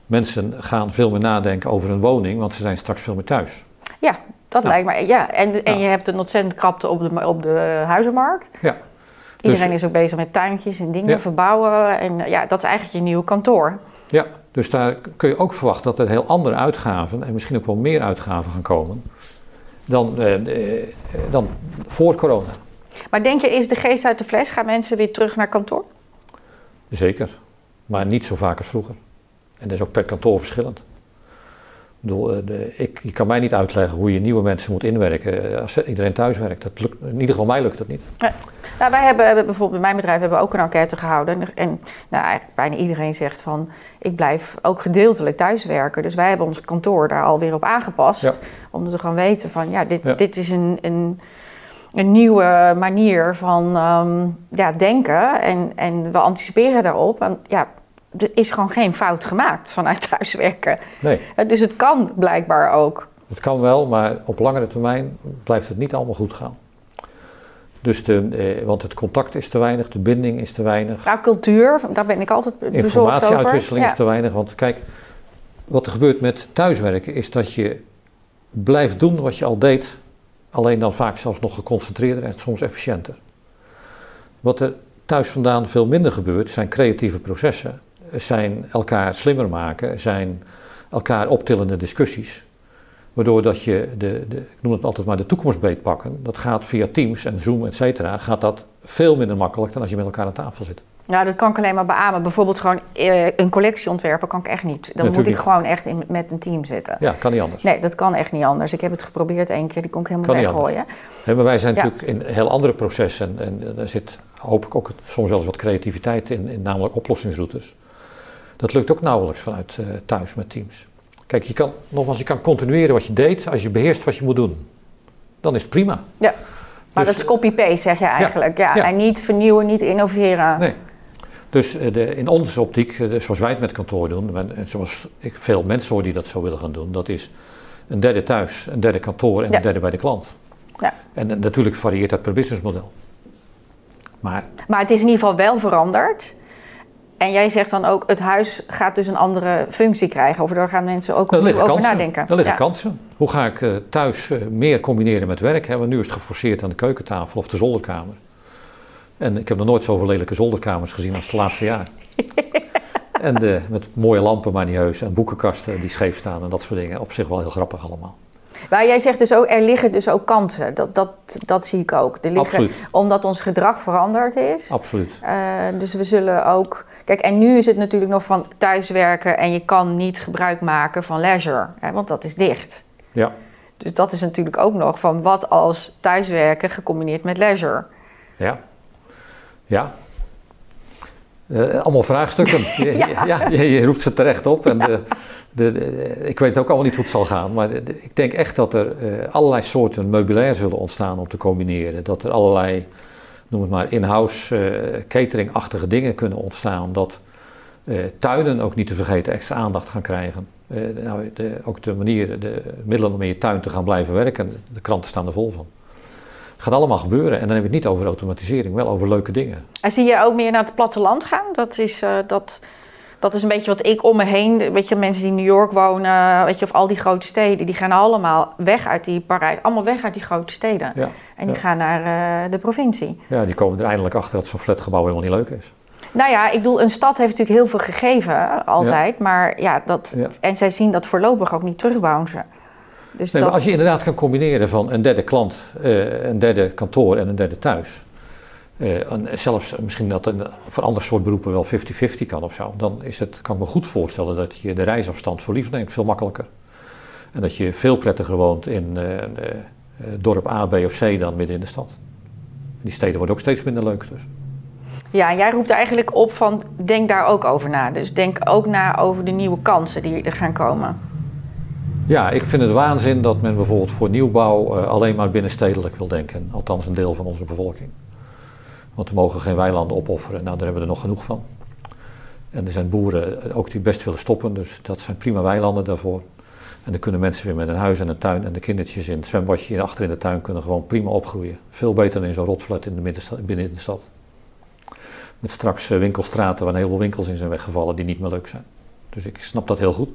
Speaker 2: mensen gaan veel meer nadenken over hun woning, want ze zijn straks veel meer thuis.
Speaker 1: Ja, dat
Speaker 2: Ja.
Speaker 1: lijkt me. Ja, en, en
Speaker 2: Ja.
Speaker 1: je hebt een ontzettend krapte op de, op de huizenmarkt.
Speaker 2: Ja.
Speaker 1: Iedereen
Speaker 2: Dus-
Speaker 1: is ook bezig met tuintjes en dingen
Speaker 2: Ja.
Speaker 1: verbouwen. En ja, dat is eigenlijk je nieuwe kantoor.
Speaker 2: Ja, dus daar kun je ook verwachten dat er heel andere uitgaven en misschien ook wel meer uitgaven gaan komen dan, eh, eh, dan voor corona.
Speaker 1: Maar denk je, is de geest uit de fles? Gaan mensen weer terug naar kantoor?
Speaker 2: Zeker, maar niet zo vaak als vroeger. En dat is ook per kantoor verschillend. Bedoel, eh, de, ik, je kan mij niet uitleggen hoe je nieuwe mensen moet inwerken eh, als iedereen thuis werkt. Dat lukt, in ieder geval mij lukt dat niet.
Speaker 1: Ja. Nou, wij hebben, hebben bijvoorbeeld bij mijn bedrijf hebben we ook een enquête gehouden. En nou, eigenlijk bijna iedereen zegt van ik blijf ook gedeeltelijk thuiswerken. Dus wij hebben ons kantoor daar alweer op aangepast.
Speaker 2: Ja.
Speaker 1: Om te gaan weten van ja, dit,
Speaker 2: Ja.
Speaker 1: dit is een, een, een nieuwe manier van ehm, ja, denken. En, en we anticiperen daarop. En ja, er is gewoon geen fout gemaakt vanuit thuiswerken.
Speaker 2: Nee,
Speaker 1: Eh, Dus het kan blijkbaar ook.
Speaker 2: het kan wel, maar op langere termijn blijft het niet allemaal goed gaan. Dus de, eh, want het contact is te weinig, de binding is te weinig.
Speaker 1: Nou, cultuur, daar ben ik altijd bezorgd over.
Speaker 2: Informatieuitwisseling
Speaker 1: Ja.
Speaker 2: is te weinig. Want kijk, wat er gebeurt met thuiswerken is dat je blijft doen wat je al deed. Alleen dan vaak zelfs nog geconcentreerder en soms efficiënter. Wat er thuis vandaan veel minder gebeurt, zijn creatieve processen. Zijn elkaar slimmer maken, zijn elkaar optillende discussies. Waardoor dat je, de, de, ik noem het altijd maar de toekomst beetpakken. Dat gaat via Teams en Zoom, et cetera, gaat dat veel minder makkelijk dan als je met elkaar aan tafel zit.
Speaker 1: Ja, dat kan ik alleen maar beamen. Bijvoorbeeld gewoon eh, een collectie ontwerpen kan ik echt niet. Dan
Speaker 2: Natuurlijk
Speaker 1: moet ik
Speaker 2: niet.
Speaker 1: gewoon echt in, met een team zitten.
Speaker 2: Ja, kan niet anders.
Speaker 1: Nee, dat kan echt niet anders. Ik heb het geprobeerd één keer, die kon ik helemaal
Speaker 2: Kan
Speaker 1: weggooien.
Speaker 2: Maar wij zijn
Speaker 1: Ja.
Speaker 2: natuurlijk in heel andere processen en, en daar zit hoop ik ook soms wel eens wat creativiteit in, in namelijk oplossingsroutes. Dat lukt ook nauwelijks vanuit eh, thuis met teams. Kijk, je kan, nogmaals, je kan continueren wat je deed als je beheerst wat je moet doen. Dan is het prima.
Speaker 1: Ja. Maar
Speaker 2: Dus-
Speaker 1: dat is copy-paste, zeg je eigenlijk. Ja,
Speaker 2: ja.
Speaker 1: En niet vernieuwen, niet innoveren.
Speaker 2: Nee. Dus eh, de, in onze optiek, eh, de- zoals wij het met kantoor doen, en, en zoals ik veel mensen hoor die dat zo willen gaan doen, dat is een derde thuis, een derde kantoor en
Speaker 1: Ja.
Speaker 2: een derde bij de klant.
Speaker 1: Ja.
Speaker 2: En, eh, natuurlijk varieert dat per businessmodel. Maar
Speaker 1: Maar het is in ieder geval wel veranderd. En jij zegt dan ook, het huis gaat dus een andere functie krijgen. Of daar gaan mensen ook
Speaker 2: Er
Speaker 1: over
Speaker 2: kansen.
Speaker 1: nadenken.
Speaker 2: Er liggen
Speaker 1: Ja.
Speaker 2: kansen. Hoe ga ik eh, thuis eh, meer combineren met werk? Hè? Want nu is het geforceerd aan de keukentafel of de zolderkamer. En ik heb nog nooit zoveel lelijke zolderkamers gezien als het laatste jaar. en eh, met mooie lampen maar niet heus en boekenkasten die scheef staan en dat soort dingen. Op zich wel heel grappig allemaal.
Speaker 1: Maar jij zegt dus ook, er liggen dus ook kansen. Dat, dat, dat zie ik ook. Er liggen,
Speaker 2: Absoluut.
Speaker 1: Omdat ons gedrag veranderd is.
Speaker 2: Absoluut.
Speaker 1: Dus we zullen ook. Kijk, en nu is het natuurlijk nog van thuiswerken en je kan niet gebruik maken van leisure, hè, want dat is dicht.
Speaker 2: Ja.
Speaker 1: Dus dat is natuurlijk ook nog van wat als thuiswerken gecombineerd met leisure.
Speaker 2: Ja. Ja. Eh, allemaal vraagstukken. Je-
Speaker 1: Ja.
Speaker 2: ja. je, je roept ze terecht op. En de, de, de- ik weet ook allemaal niet hoe het zal gaan. Maar ik denk echt dat er eh, allerlei soorten meubilair zullen ontstaan om te combineren. Dat er allerlei, noem het maar, in-house eh, catering-achtige dingen kunnen ontstaan. Dat eh, tuinen ook niet te vergeten extra aandacht gaan krijgen. Eh, nou, de, ook de manier, de middelen om in je tuin te gaan blijven werken. De kranten staan er vol van. Het gaat allemaal gebeuren. En dan heb je het niet over automatisering, wel over leuke dingen.
Speaker 1: En zie je ook meer naar het platteland gaan? Dat is, dat, dat is een beetje wat ik om me heen, weet je, mensen die in New York wonen, weet je, of al die grote steden, die gaan allemaal weg uit die Parijs, allemaal weg uit die grote steden.
Speaker 2: Ja,
Speaker 1: En die
Speaker 2: ja.
Speaker 1: gaan naar eh, de provincie.
Speaker 2: ja, die komen er eindelijk achter dat zo'n flatgebouw helemaal niet leuk is.
Speaker 1: Nou ja, ik bedoel, een stad heeft natuurlijk heel veel gegeven, altijd. Maar ja, dat, en zij zien dat voorlopig ook niet terugbouncen. Dus
Speaker 2: Nee,
Speaker 1: dat,
Speaker 2: maar als je inderdaad kan combineren van een derde klant, eh, een derde kantoor en een derde thuis. Eh, en zelfs misschien dat een, voor ander soort beroepen wel 50-50 kan of zo. Dan is het, kan ik me goed voorstellen dat je de reisafstand voor lief neemt, veel makkelijker. En dat je veel prettiger woont in eh, eh, dorp A, B of C dan midden in de stad. Die steden worden ook steeds minder leuk dus.
Speaker 1: Ja, jij roept eigenlijk op van, denk daar ook over na. Dus denk ook na over de nieuwe kansen die er gaan komen.
Speaker 2: Ja, ik vind het waanzin dat men bijvoorbeeld voor nieuwbouw alleen maar binnenstedelijk wil denken. Althans een deel van onze bevolking. Want we mogen geen weilanden opofferen. Nou, daar hebben we er nog genoeg van. En er zijn boeren eh, ook die best willen stoppen. Dus dat zijn prima weilanden daarvoor. En dan kunnen mensen weer met een huis en een tuin en de kindertjes in het zwembadje achter in de tuin kunnen gewoon prima opgroeien. Veel beter dan in zo'n rotflat in de middensta- binnen in de stad. Met straks eh, winkelstraten waar een heleboel winkels in zijn weggevallen die niet meer leuk zijn. Dus ik snap dat heel goed.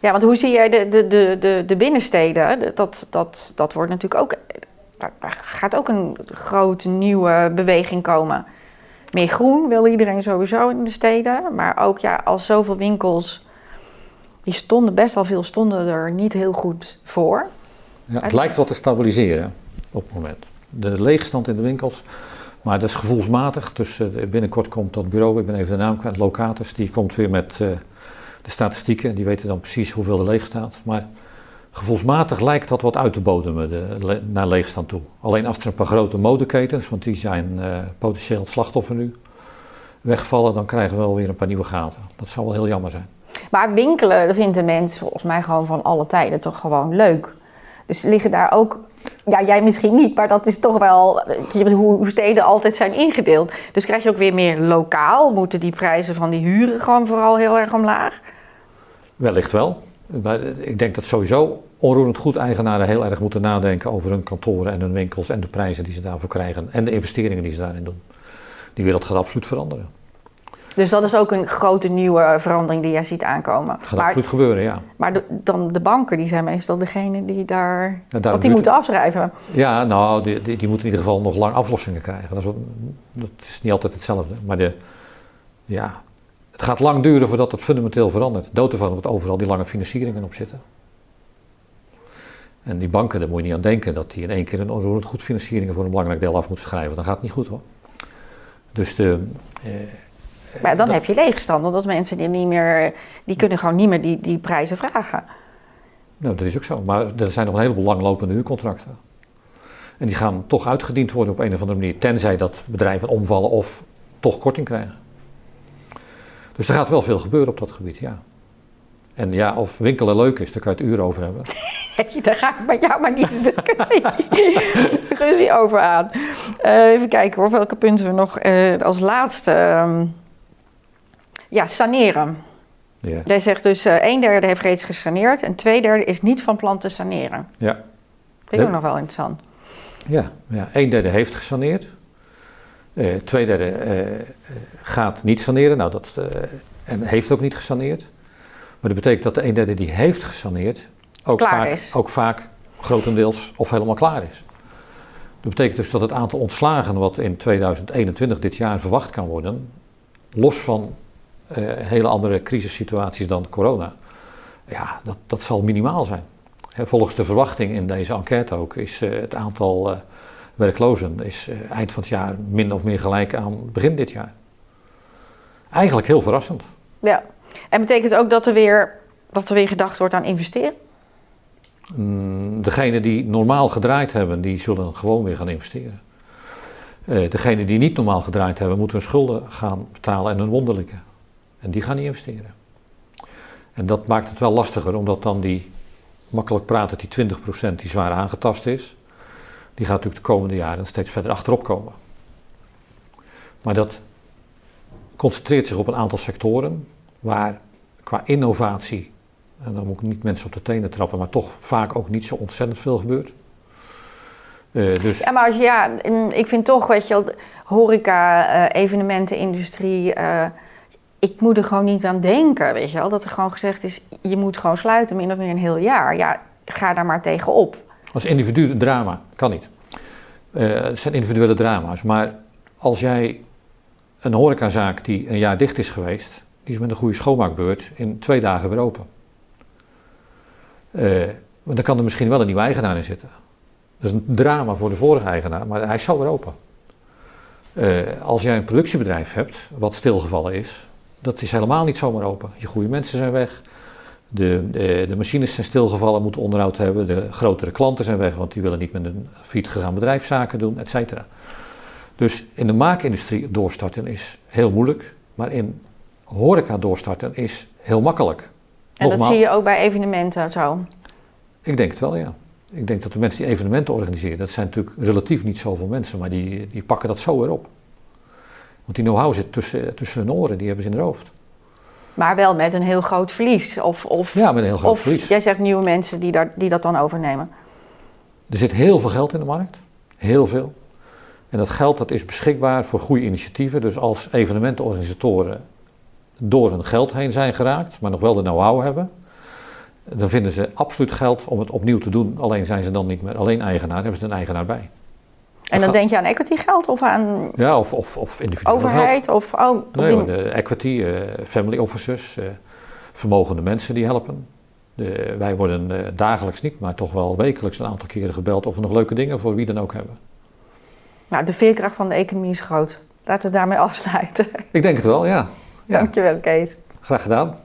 Speaker 1: Ja, want hoe zie jij de, de, de, de binnensteden? Dat, dat, dat wordt natuurlijk ook. Daar gaat ook een grote nieuwe beweging komen. Meer groen wil iedereen sowieso in de steden. Maar ook ja, als zoveel winkels. Die stonden best al veel stonden er niet heel goed voor.
Speaker 2: Ja, het lijkt wat te stabiliseren op het moment. De leegstand in de winkels, maar dat is gevoelsmatig. Dus eh, binnenkort komt dat bureau, ik ben even de naam kwijt, Locatus, die komt weer met, eh, de statistieken, die weten dan precies hoeveel er leeg staat. Maar gevoelsmatig lijkt dat wat uit te bodemen de, le- naar leegstand toe. Alleen als er een paar grote modeketens, want die zijn eh, potentieel het slachtoffer nu, wegvallen, dan krijgen we wel weer een paar nieuwe gaten. Dat zou wel heel jammer zijn.
Speaker 1: Maar winkelen vindt de mens volgens mij gewoon van alle tijden toch gewoon leuk. Dus liggen daar ook, ja jij misschien niet, maar dat is toch wel hoe hoe steden altijd zijn ingedeeld. Dus krijg je ook weer meer lokaal, moeten die prijzen van die huren gewoon vooral heel erg omlaag.
Speaker 2: Wellicht wel. Maar ik denk dat sowieso onroerend goed eigenaren heel erg moeten nadenken over hun kantoren en hun winkels en de prijzen die ze daarvoor krijgen en de investeringen die ze daarin doen. Die wereld gaat absoluut veranderen.
Speaker 1: Dus dat is ook een grote nieuwe verandering die jij ziet aankomen.
Speaker 2: Gaat
Speaker 1: Maar,
Speaker 2: absoluut gebeuren, ja.
Speaker 1: maar de- dan de banken, die zijn meestal degene die daar,
Speaker 2: Ja,
Speaker 1: want die moeten afschrijven.
Speaker 2: Ja, nou, die, die, die moeten in ieder geval nog lang aflossingen krijgen. Dat is, dat is niet altijd hetzelfde. Maar de, ja, het gaat lang duren voordat het fundamenteel verandert. Dood ervan dat overal die lange financieringen op zitten. En die banken, daar moet je niet aan denken dat die in één keer een onroerend goed financieringen voor een belangrijk deel af moeten schrijven. Dan gaat het niet goed hoor. Dus de, eh,
Speaker 1: Maar dan
Speaker 2: dat-
Speaker 1: heb je leegstand, want dat mensen die niet meer, die kunnen gewoon niet meer die, die prijzen vragen.
Speaker 2: Nou, dat is ook zo. Maar er zijn nog een heleboel langlopende huurcontracten. En die gaan toch uitgediend worden op een of andere manier. Tenzij dat bedrijven omvallen of toch korting krijgen. Dus er gaat wel veel gebeuren op dat gebied, ja. En ja, of winkelen leuk is, daar kan je het uren over hebben.
Speaker 1: Nee, daar ga ik met jou maar niet de discussie, discussie over aan. Eh, even kijken hoor, welke punten we nog eh, als laatste. ehm, ja, saneren.
Speaker 2: Ja.
Speaker 1: Jij zegt dus eh een derde heeft reeds gesaneerd en twee derde is niet van plan te saneren.
Speaker 2: Ja.
Speaker 1: Vind ik ook nog wel interessant.
Speaker 2: Ja, ja. een derde heeft gesaneerd. Eh twee derde eh, eh, gaat niet saneren. Nou, dat, en heeft ook niet gesaneerd. Maar dat betekent dat de een derde die heeft gesaneerd ook
Speaker 1: Klaar
Speaker 2: vaak,
Speaker 1: is.
Speaker 2: ook vaak grotendeels of helemaal klaar is. Dat betekent dus dat het aantal ontslagen wat in 2021 dit jaar verwacht kan worden, los van hele andere crisissituaties dan corona, ja, dat, dat zal minimaal zijn. Hè, volgens de verwachting in deze enquête ook is het aantal werklozen is, eh, eind van het jaar min of meer gelijk aan begin dit jaar. Eigenlijk heel verrassend.
Speaker 1: Ja. En betekent ook dat er weer, dat er weer gedacht wordt aan investeren?
Speaker 2: Mm, Degenen die normaal gedraaid hebben, die zullen gewoon weer gaan investeren. Eh degenen die niet normaal gedraaid hebben, moeten hun schulden gaan betalen en hun wonderlijke. En die gaan niet investeren. En dat maakt het wel lastiger, omdat dan die, makkelijk praten, die 20% die zwaar aangetast is, die gaat natuurlijk de komende jaren steeds verder achterop komen. Maar dat concentreert zich op een aantal sectoren waar qua innovatie en dan moet ik niet mensen op de tenen trappen, maar toch vaak ook niet zo ontzettend veel gebeurt. Eh, dus
Speaker 1: Ja, maar als ja, ik vind toch, weet je wel, horeca, eh, evenementenindustrie, eh, ik moet er gewoon niet aan denken, weet je wel. Dat er gewoon gezegd is, je moet gewoon sluiten, min of meer een heel jaar. Ja, ga daar maar tegen op.
Speaker 2: als individu een drama, kan niet. Eh, het zijn individuele drama's, maar als jij een horecazaak die een jaar dicht is geweest, die is met een goede schoonmaakbeurt in twee dagen weer open. Eh, want dan kan er misschien wel een nieuwe eigenaar in zitten. Dat is een drama voor de vorige eigenaar, maar hij zo weer open. Eh, als jij een productiebedrijf hebt, wat stilgevallen is, dat is helemaal niet zomaar open. Je goede mensen zijn weg, de, de, de machines zijn stilgevallen, moeten onderhoud hebben, de grotere klanten zijn weg, want die willen niet met een failliet gegaan bedrijf zaken doen, et cetera. Dus in de maakindustrie doorstarten is heel moeilijk, maar in horeca doorstarten is heel makkelijk.
Speaker 1: En dat zie je ook bij evenementen zo.
Speaker 2: ik denk het wel, ja. Ik denk dat de mensen die evenementen organiseren, dat zijn natuurlijk relatief niet zoveel mensen, maar die, die pakken dat zo weer op. Want die know-how zit tussen, tussen hun oren, die hebben ze in hun hoofd.
Speaker 1: Maar wel met een heel groot verlies. Of, of,
Speaker 2: Ja, met een heel groot
Speaker 1: of
Speaker 2: verlies.
Speaker 1: jij zegt nieuwe mensen die, daar, die dat dan overnemen.
Speaker 2: Er zit heel veel geld in de markt, heel veel. En dat geld dat is beschikbaar voor goede initiatieven. Dus als evenementenorganisatoren door hun geld heen zijn geraakt, maar nog wel de know-how hebben, dan vinden ze absoluut geld om het opnieuw te doen. Alleen zijn ze dan niet meer alleen eigenaar, hebben ze een eigenaar bij.
Speaker 1: En dan denk je aan equity geld of aan
Speaker 2: Ja, of, of, of individueel
Speaker 1: overheid? Of, oh,
Speaker 2: Nee, hoor, de equity, eh, family officers, eh, vermogende mensen die helpen. De, wij worden eh, dagelijks niet, maar toch wel wekelijks een aantal keren gebeld of we nog leuke dingen voor wie dan ook hebben.
Speaker 1: Nou, de veerkracht van de economie is groot. Laten we daarmee afsluiten.
Speaker 2: Ik denk het wel, ja. ja.
Speaker 1: Dankjewel, Kees.
Speaker 2: Graag gedaan.